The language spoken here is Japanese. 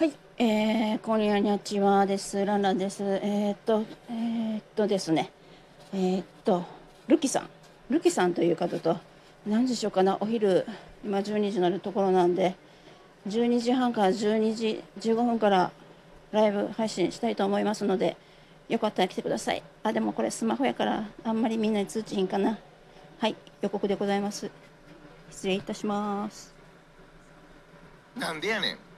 はい、えー、こんにちはです。ランランです。えー、っと、えー、っとですね。えー、っと、ルキさん。ルキさんという方と、何時しようかな、お昼、今12時になるところなんで、12時半から12時15分からライブ配信したいと思いますので、よかったら来てください。あ、でもこれスマホやから、あんまりみんなに通知ひんかな。はい、予告でございます。失礼いたします。なんでやねん